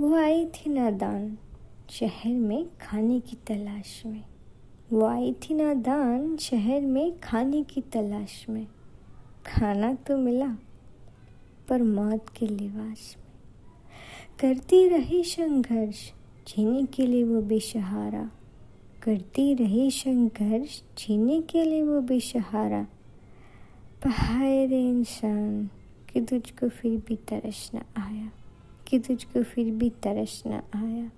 वो आई थी नादान शहर में खाने की तलाश में। वो आई थी नादान शहर में खाने की तलाश में। खाना तो मिला, पर मौत के लिबास में। करती रही संघर्ष, जीने के लिए वो बेसहारा करती रही संघर्ष, जीने के लिए वो बेसहारा पहाड़ इंसान कि तुझको फिर भी तरस आया। कि तुझको फिर भी तरस न आया